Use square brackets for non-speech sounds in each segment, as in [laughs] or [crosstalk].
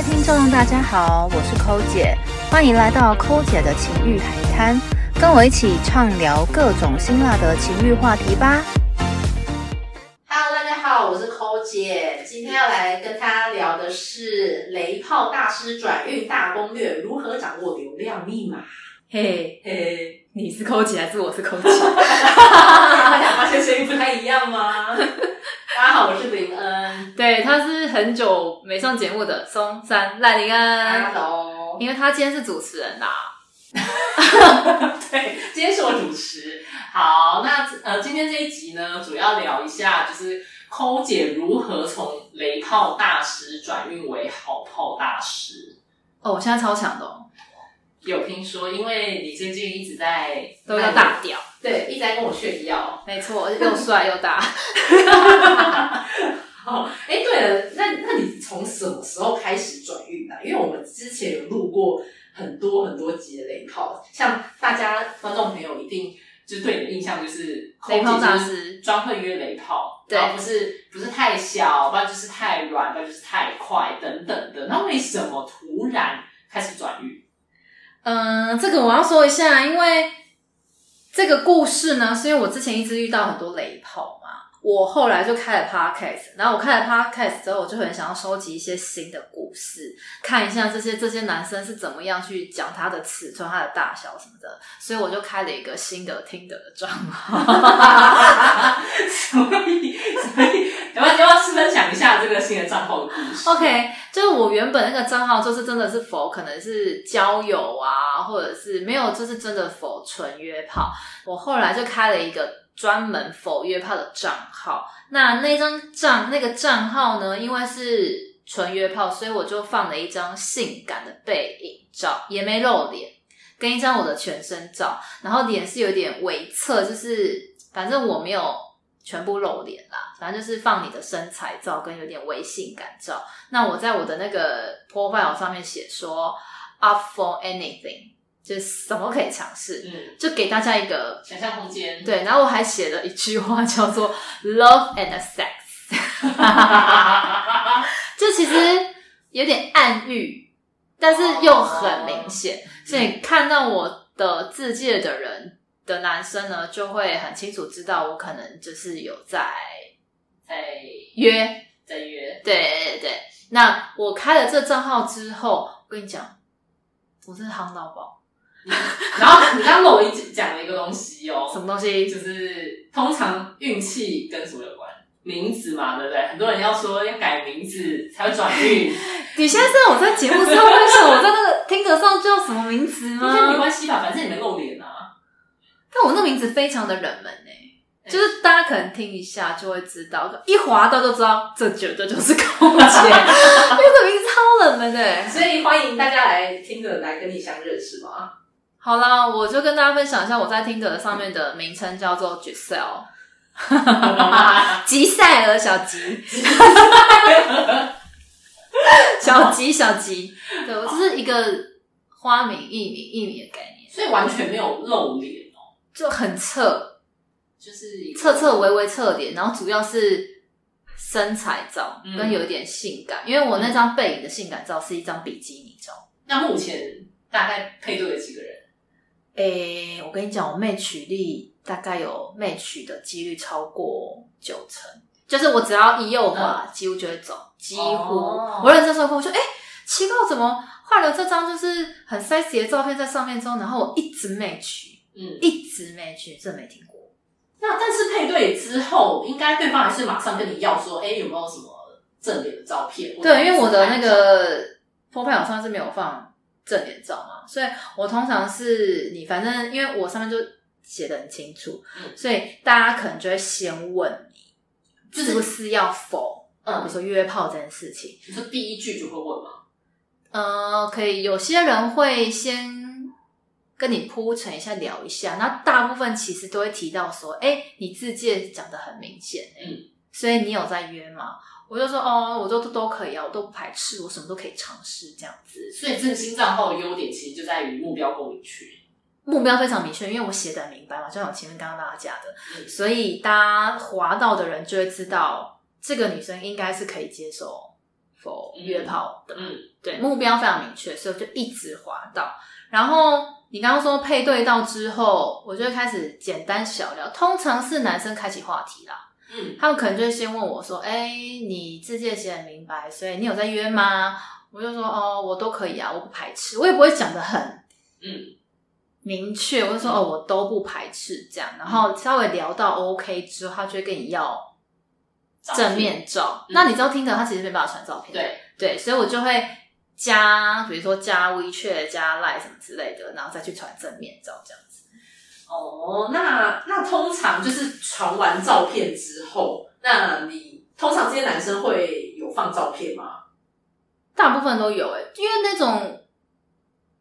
位听众，大家好，我是抠姐，欢迎来到抠姐的情欲海滩，跟我一起畅聊各种辛辣的情欲话题吧。Hello，大家好，我是抠姐，今天要来跟大家聊的是雷炮大师转运大攻略，如何掌握流量密码。嘿，嘿嘿，你是抠姐还是我是抠姐？[laughs] 大家发现声音不太一样吗？大家好，我是林恩。对，他是很久没上节目的松山赖林恩，Hello，因为他今天是主持人啦。[laughs] 对，今天是我主持。好，那呃，今天这一集呢，主要聊一下就是抠姐如何从雷炮大师转运为好炮大师。哦，我现在超强的哦，有听说，因为你最近一直在都要大屌，对，一直在跟我炫耀。没错，又帅又大。好，[laughs] 哎，对了，那那你从什么时候开始转运的？因为我们之前有录过很多很多集的雷炮，像大家观众朋友一定就是对你的印象就是雷炮大师，专会约雷炮，对然后不是不是太小，不然就是太软，不然就是太快等等的。那为什么突然开始转运？嗯，这个我要说一下，因为这个故事呢，是因为我之前一直遇到很多雷炮嘛。我后来就开了 podcast，然后我开了 podcast 之后，我就很想要收集一些新的故事，看一下这些这些男生是怎么样去讲他的尺寸、他的大小什么的，所以我就开了一个新的听的账号。所 [laughs] 以所以，要不要要不要分享一下这个新的账号的故事 OK，就是我原本那个账号就是真的是否可能是交友啊，或者是没有，就是真的否纯约炮。我后来就开了一个专门否约炮的账号。那那张账那个账号呢，因为是纯约炮，所以我就放了一张性感的背影照，也没露脸，跟一张我的全身照，然后脸是有点微侧，就是反正我没有全部露脸啦，反正就是放你的身材照跟有点微性感照。那我在我的那个 profile 上面写说 up for anything，就是什么可以尝试，嗯，就给大家一个想象空间。对，然后我还写了一句话叫做 love and sex，[laughs] 就其实有点暗喻，但是又很明显，所以看到我的字界的人的男生呢，就会很清楚知道我可能就是有在在约。在约，对对对，那我开了这账号之后，我跟你讲，我真的夯到爆，[laughs] 然后你刚刚漏一讲了一个东西哦，什么东西？就是通常运气跟什么有关？名字嘛，对不对？很多人要说要改名字才会转运，[laughs] 你现在知道我在节目上为什么我在那个听得上叫什么名字应该没？关系吧？反正你没露脸啊。但我那名字非常的冷门呢、就是大家可能听一下就会知道，一滑到就知道这绝对就是空姐，因为这名字超冷门的、欸。所以欢迎大家来听着来跟你相认识嘛。好啦，我就跟大家分享一下我在听的上面的名称叫做 Giselle，[laughs] 吉赛尔小吉，[laughs] 小吉小吉，对我这是一个花名、艺名、艺名的概念，所以完全没有露脸哦，就很侧。就是侧侧微微侧脸，然后主要是身材照嗯。跟有一点性感，因为我那张背影的性感照是一张比基尼照。那目前大概配对了几个人？诶、我跟你讲，我妹取力大概有妹取的几率超过九成，就是我只要一右滑，几乎就会走，几乎。哦我认真说过，我说，诶、奇怪，怎么换了这张就是很 sexy 的照片在上面之后，然后我一直没取，嗯，一直没取，这没听过。那但是配对之后，应该对方还是马上跟你要说，哎、有没有什么正脸的照片？对，因为我的那自拍照个 profile 上是没有放正脸照嘛，所以我通常是你反正因为我上面就写的很清楚，嗯所以大家可能就会先问你，就是是不是要否，嗯比嗯如，说约炮这件事情。你说第一句就会问吗？呃，可以，有些人会先跟你铺陈一下，聊一下。那大部分其实都会提到说，哎、你字界讲的很明显、欸，嗯，所以你有在约吗？我就说，哦，我都都可以啊，我都不排斥，我什么都可以尝试这样子。所以这个新账号的优点其实就在于目标够明确。目标非常明确，因为我写的很明白嘛，就像我前面刚刚大家讲的，嗯所以大家滑到的人就会知道，这个女生应该是可以接受否约炮的，嗯对，目标非常明确，所以我就一直滑到。然后你刚刚说配对到之后，我就会开始简单小聊，通常是男生开启话题啦。嗯他们可能就会先问我说：“哎、你字界写很明白，所以你有在约吗？”我就说：“哦，我都可以啊，我不排斥。”我也不会讲的很嗯明确，我就说：“哦，我都不排斥。”这样，然后稍微聊到 OK 之后，他就会跟你要正面照。嗯那你知道听的他其实没办法传照片，对，对，所以我就会加，比如说加 WeChat、加 Line 什么之类的，然后再去传正面照这样子。哦，那那通常就是传完照片之后，那你通常这些男生会有放照片吗？大部分都有诶、因为那种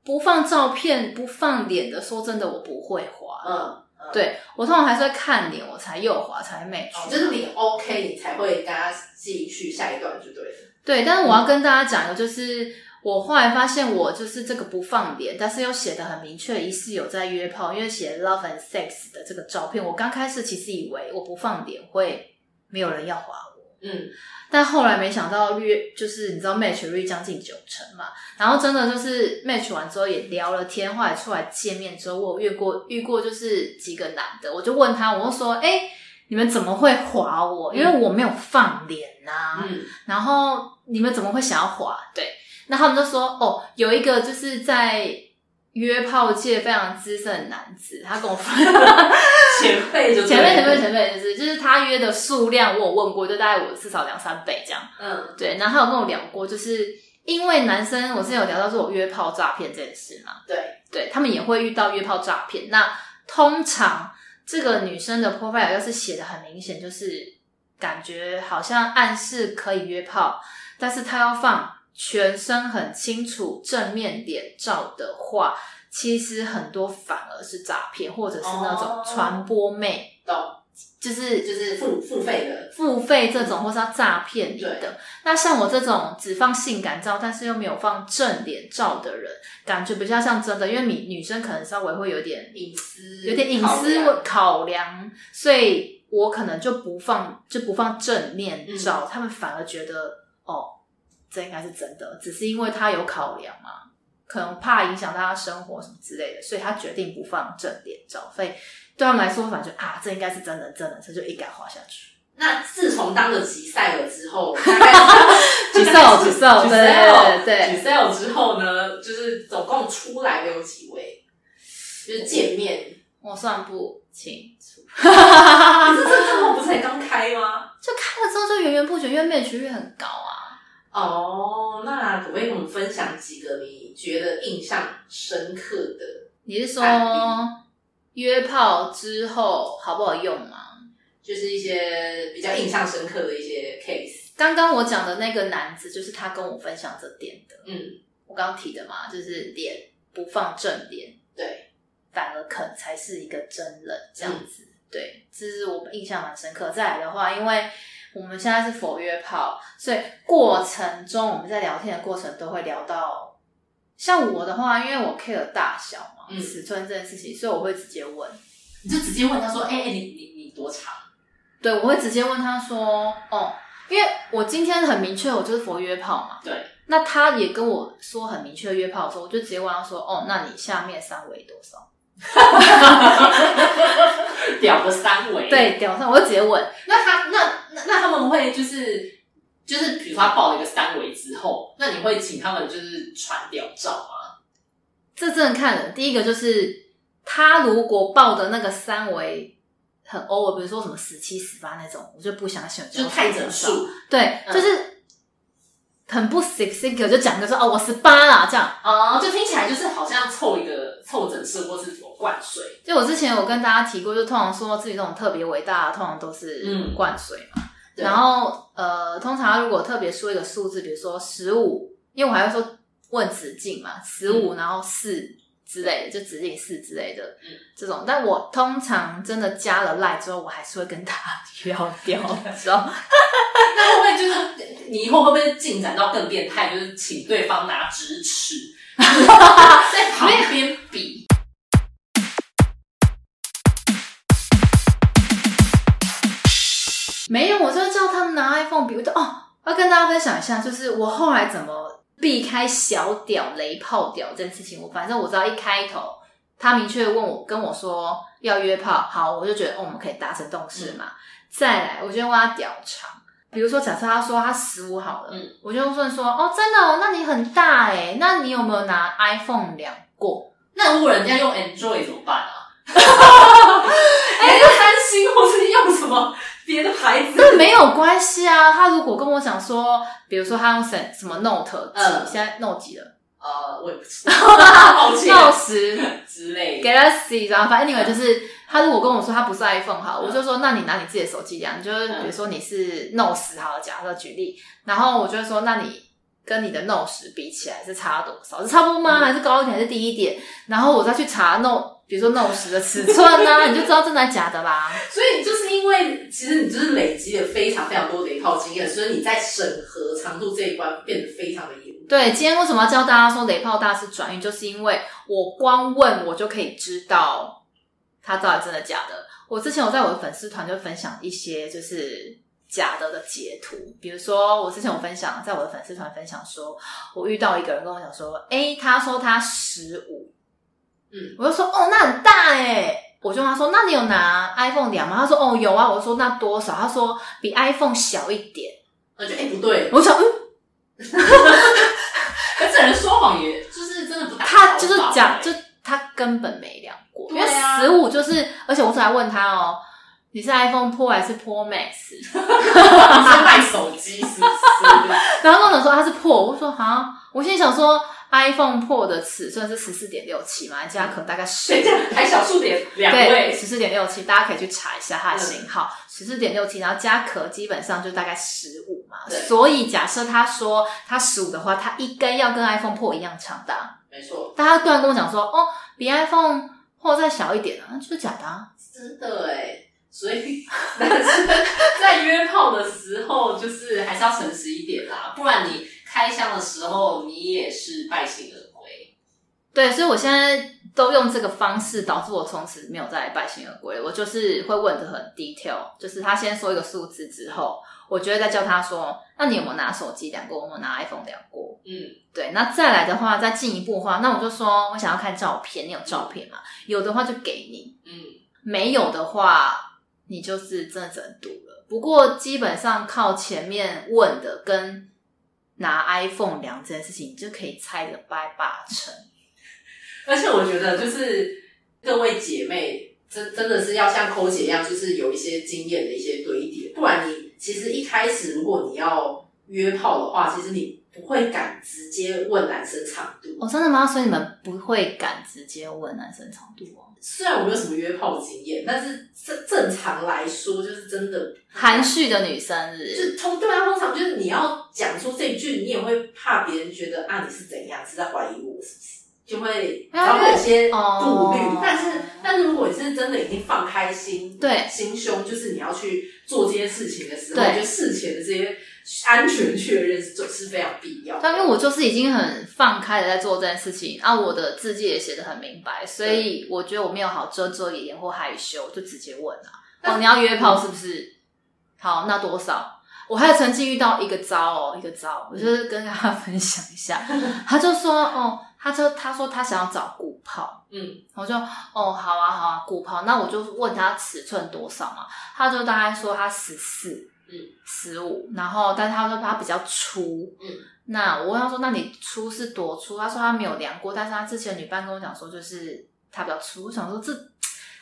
不放照片、不放脸的，说真的，我不会滑。嗯，嗯，对我通常还是会看脸，我才右滑，才会 match。哦，就是你 OK，你才会跟他继续下一段就对了。对，但是我要跟大家讲的就是，我后来发现我就是这个不放脸，但是又写的很明确，疑似有在约炮，因为写 love and sex 的这个照片，我刚开始其实以为我不放脸会没有人要划我。嗯但后来没想到约就是你知道 match 率将近九成嘛，然后真的就是 match 完之后也聊了天，后来出来见面之后，我有遇过遇过就是几个男的，我就问他，我就说，哎、你们怎么会划我？因为我没有放脸呐、嗯然后你们怎么会想要划？对，那他们就说，哦，有一个就是在约炮界非常资深的男子，他跟我分 [laughs] 前辈就对前辈前辈前辈就是就是他约的数量，我有问过，就大概我至少两三倍这样。嗯对，然后他有跟我聊过，就是因为男生，我之前有聊到说我约炮诈骗这件事嘛，对，对他们也会遇到约炮诈骗。那通常这个女生的 profile 要是写的很明显，就是感觉好像暗示可以约炮，但是她要放全身很清楚正面脸照的话，其实很多反而是诈骗，或者是那种哦传播妹，懂，就是就是付付费的，付费这种，或是要诈骗你的。那像我这种只放性感照，但是又没有放正脸照的人，感觉比较像真的，因为女女生可能稍微会有点隐私有点隐私考量。考量，所以我可能就不放就不放正面照，他们反而觉得哦，这应该是真的，只是因为他有考量嘛，可能怕影响大家生活什么之类的，所以他决定不放正脸照，所以对他们来说，反正就啊，这应该是真的，真的，这就一改画下去。那自从当了吉赛尔之后，[laughs] 大概是举手举手举对对对举 sale 之后呢，就是总共出来的有几位？就是见面，我算不清楚，可 [laughs] 是这账号不是才刚开吗？就开了之后就源源不绝，因为 match 率很高啊。哦，那可不可以跟我们分享几个你觉得印象深刻的？你是说案约炮之后好不好用吗？就是一些比较印象深刻的一些 case。刚刚我讲的那个男子，就是他跟我分享这点的。嗯，我刚刚提的嘛，就是脸不放正脸，对，反而肯才是一个真人这样子。对，这是我们印象蛮深刻。再来的话，因为我们现在是否约炮，所以过程中我们在聊天的过程都会聊到，像我的话，因为我 care 大小嘛，嗯尺寸这件事情，所以我会直接问。你就直接问他说：“哎、哎、你你你多长对，我会直接问他说，哦，因为我今天很明确，我就是佛约炮嘛。？”对，那他也跟我说很明确约炮的时候，我就直接问他说，哦，那你下面三围多少？[laughs] 屌的三围。，对，屌上我就直接问，那他那那那他们会就是就是，比如说他报了一个三围之后，那你会请他们就是传屌照吗？这真的看人。第一个就是他如果报的那个三围很 over，比如说什么十七、十八那种，我就不相信，我就太整数。数对，嗯就是很不 sexy，就讲一个说哦，我十八啦这样。哦，就听起来就是好像凑一个凑整数，或是什么灌水。就我之前有跟大家提过，就通常说自己这种特别伟大的，通常都是嗯灌水嘛。对然后呃，通常如果特别说一个数字，比如说十五，因为我还会说问子敬嘛，十五、然后四之类的，就直径四之类的，嗯这种。但我通常真的加了赖之后，我还是会跟他 [laughs] 聊聊，知道？[laughs] 那会不会就是你以后会不会进展到更变态，就是请对方拿直尺在旁边比？没有，我就叫他们拿 iPhone 比，我就哦，要跟大家分享一下，就是我后来怎么避开小屌、雷炮屌这件事情。我反正我知道一开头他明确问我跟我说要约炮，好，我就觉得哦，我们可以达成共识嘛。再来，我就问他屌长，比如说假设他说他十五好了，嗯我就问说哦，真的哦，那你很大哎，那你有没有拿 iPhone 量过？那如果人家用 Android 怎么办啊？[laughs] [laughs] 哎，用三星或是用什么别的牌子？那没有关系啊。他如果跟我讲说，比如说他用什什么 Note 几，嗯现在 Note 几了呃，我也不知道，[laughs] 抱歉，Note 十。之类的。Galaxy，然后反正 anyway 就是他如果跟我说他不是 iPhone 好，我就说那你拿你自己的手机量，就是比如说你是 Note 十好了，假设举例，然后我就会说那你跟你的 Note 十比起来是差多少？是差不多吗？还是高一点？还是低一点？然后我再去查 Note，比如说 Note 十的尺寸呢、你就知道真的假的啦。[laughs] 所以就是因为其实你就是累积了非常非常多的一套经验，所以你在审核长度这一关变得非常的严格。对，今天为什么要教大家说雷炮大师转运，就是因为我光问我就可以知道它到底真的假的。我之前有在我的粉丝团就分享一些就是假的的截图，比如说我之前有分享在我的粉丝团分享说，我遇到一个人跟我讲说，诶，他说他十五，嗯，我就说哦，那很大诶。我就问他说，那你有拿 iPhone 量吗？他说哦有啊。我说那多少？他说比 iPhone 小一点。我觉得哎、不对，我想嗯，[laughs] 可这人说谎也就是真的不大他就是讲，欸就他根本没量过，因为十五就是，而且我是来问他哦，你是 iPhone Pro 还是 Pro Max？你是卖手机是不是？然后跟我说它是 Pro，我说啊，我心里想说 iPhone Pro 的尺寸是十四点六七嘛，加可能大概十还小数点两对，位？十四点六七，大家可以去查一下它的型号，十四点六七，然后加壳基本上就大概十五嘛，所以假设他说他十五的话，他一根要跟 iPhone Pro 一样长的啊，没错，但他突然跟我讲说，哦，比 iPhone Pro 再小一点啊，那就是假的啊。真的哎。所以 [laughs] 男生在约炮的时候，就是还是要诚实一点啦，不然你开箱的时候，你也是败兴而归。对，所以我现在都用这个方式，导致我从此没有再败兴而归。我就是会问的很 detail，就是他先说一个数字之后，我就会再叫他说：“那你有没有拿手机量过？有没有拿 iPhone 量过嗯，？”对，那再来的话，再进一步的话，那我就说我想要看照片，你有照片吗？有的话就给你，嗯，没有的话，你就是真的只能赌了。不过基本上靠前面问的跟拿 iPhone 量这件事情，你就可以猜个八八成。[laughs] 而且我觉得就是各位姐妹，真真的是要像抠姐一样，就是有一些经验的一些堆叠，不然你其实一开始如果你要约炮的话，其实你不会敢直接问男生长度。哦，真的吗？所以你们不会敢直接问男生长度哦？虽然我没有什么约炮经验，但是正正常来说，就是真的含蓄的女生是就通对啊，通常就是你要讲出这一句，你也会怕别人觉得啊你是怎样，是在怀疑我是不是？就会啊然后有些顾虑，哦但是但是如果你是真的已经放开心，对心胸，就是你要去做这些事情的时候，对我觉得事前的这些安全确认就是非常必要的。但因为我就是已经很放开的在做这件事情，啊，我的字迹也写的很明白，所以我觉得我没有好遮遮掩掩或害羞，就直接问啊。哦，你要约炮是不是？好，那多少？我还有曾经遇到一个招哦，一个招，我就是跟大家 [laughs] 分享一下。[laughs] 他就说，哦，他就他说他想要找鼓炮，嗯，我就哦，好啊，好啊，鼓炮。那我就问他尺寸多少嘛，他就大概说他十四，嗯，十五，然后但是他说他比较粗，嗯，那我问他说，那你粗是多粗？他说他没有量过，但是他之前女伴跟我讲说，就是他比较粗。我想说这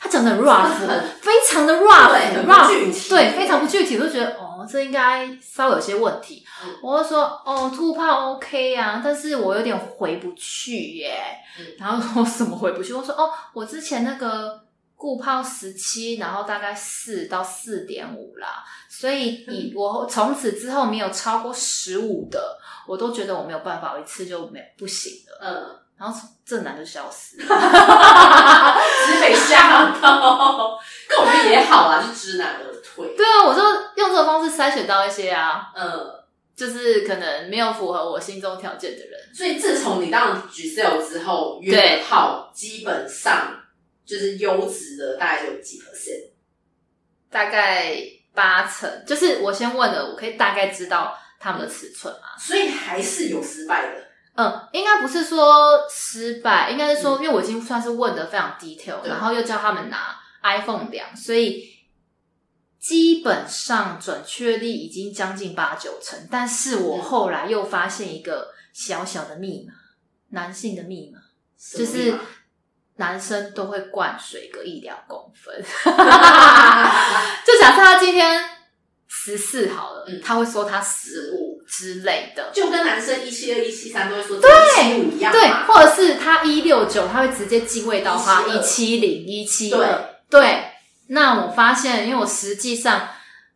他讲的很 rough，[laughs] 非常的 rough，对非常不具体，我就觉得哦，这应该稍微有些问题。嗯我就说哦，吐泡 OK 啊，但是我有点回不去耶。嗯然后说什么回不去？我说哦，我之前那个固泡十七，然后大概四到四点五啦，所以以我从此之后没有超过十五的，我都觉得我没有办法，我一次就没不行了。嗯，然后这男就消失了。直接被吓到，跟我觉得也好啊，就知难而退。对啊，我就用这个方式筛选到一些啊，嗯，就是可能没有符合我心中条件的人。所以自从你当 Giselle 之后，约的炮基本上就是优质的，大概就有几 percent。大概八成，就是我先问了，我可以大概知道他们的尺寸嘛。所以还是有失败的。嗯，应该不是说失败，应该是说，因为我已经算是问的非常 detail，对然后又叫他们拿 iPhone 量，所以基本上准确率已经将近八九成。但是我后来又发现一个小小的密码，男性的密码，就是男生都会灌水个一两公分。[laughs] 就假设他今天十四好了，嗯他会说他十五之类的。就跟男生一七二、一七三都会说一七五一样嘛，对，或者是他一六九，他会直接进位到他一172七零、一七二。对，那我发现，因为我实际上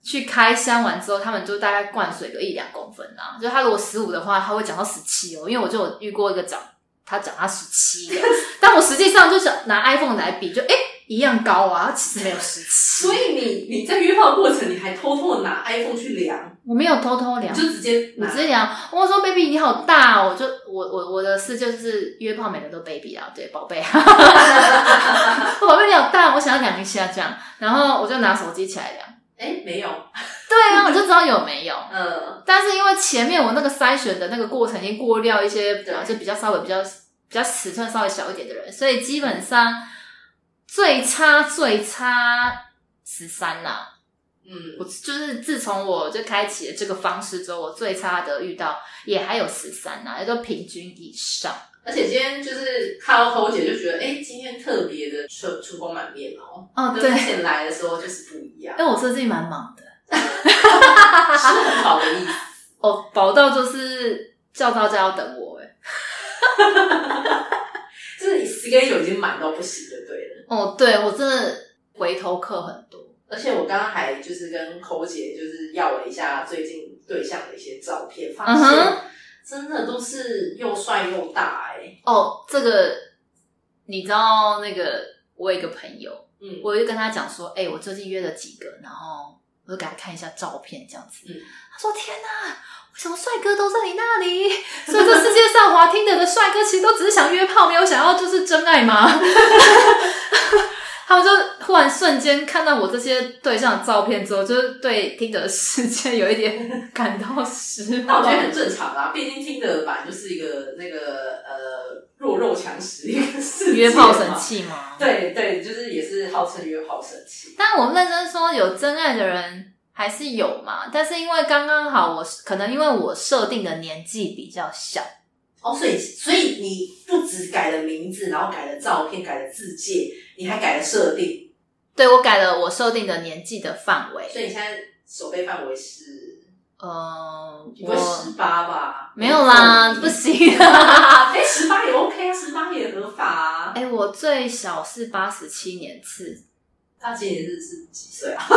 去开箱完之后，他们就大概灌水个一两公分啊。就他如果十五的话，他会讲到十七哦，因为我就有遇过一个讲他讲他十七的，[laughs] 但我实际上就是拿 iPhone 来比，就哎、诶一样高啊，他其实没有十七。所以你你在约炮过程，你还偷偷拿 iPhone 去量，我没有偷偷量。就直接拿？我直接量，我说 baby 你好大哦，我就我我我的事就是约炮，每个都 baby 啊，对宝贝，我 [laughs] 宝贝你好大，我想要量一下这样，然后我就拿手机起来量，哎没有，对啊，我就知道有没有。嗯，但是因为前面我那个筛选的那个过程已经过掉一些，对啊就比较稍微比较比较尺寸稍微小一点的人，所以基本上最差最差十三啦。我嗯，就是自从我就开启了这个方式之后，我最差的遇到也还有十三呐，也都平均以上。而且今天就是看到抠姐就觉得，哎，今天特别的春春光满面哦，哦，对，之前来的时候就是不一样，因为我最近蛮忙的，是很好的意思。[laughs] 哦，宝到就是叫大家要等我，哎，[laughs] 就是你 schedule 已经满到不行就对了。哦，对我真的回头客很多，而且我刚刚还就是跟抠姐就是要了一下最近对象的一些照片，发嗯现哼真的都是又帅又大哎、哦，这个你知道那个我有一个朋友，嗯，我就跟他讲说，哎、我最近约了几个，然后我就给他看一下照片，这样子。嗯他说：“天哪，为什么帅哥都在你那里？[laughs] 所以这世界上滑听的的帅哥，其实都只是想约炮，没有想要就是真爱吗？” [laughs] 他们就忽然瞬间看到我这些对象的照片之后，就是对听的世界有一点感到失望。那我觉得很正常啦，毕竟听的版就是一个那个呃弱肉强食一个世界约炮神嘛。器吗？对对，就是也是号称约炮神器。但我认真说，有真爱的人还是有嘛。但是因为刚刚好我，可能因为我设定的年纪比较小，哦，所以所以你不只改了名字，然后改了照片，改了字界，你还改了设定，对我改了我设定的年纪的范围。所以你现在手背范围是呃，不会十我八吧？没有啦，不行。哎，十八也 OK 啊，十八也合法啊。哎、我最小是八十七年次，大姐也是是几岁啊？[laughs]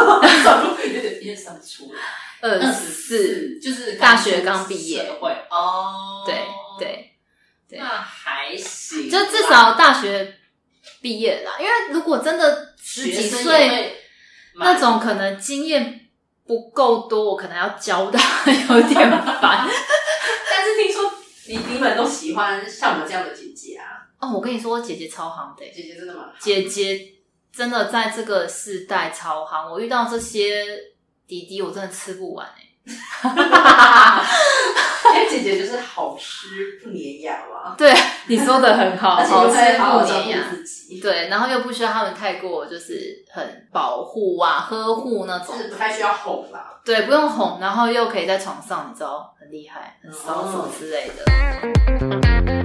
算不有点有点算不出来。二十四四，就是大学刚毕业社会哦。对，对，对那还行，就至少大学毕业啦。因为如果真的十几岁那种，可能经验不够多，我可能要教的有点烦。[laughs] 但是听说你你们都喜欢像我们这样的姐姐啊，哦，我跟你说，姐姐超好的、姐姐真的吗姐姐真的在这个世代超夯，我遇到这些弟弟，我真的吃不完哎、因为姐姐就是好吃不粘牙嘛，[laughs] 对，你说的很好，好吃不粘牙。自己，对，然后又不需要他们太过就是很保护啊、呵护那种就，是不太需要哄啦。对，不用哄，然后又可以在床上，你知道很厉害、很骚什么之类的。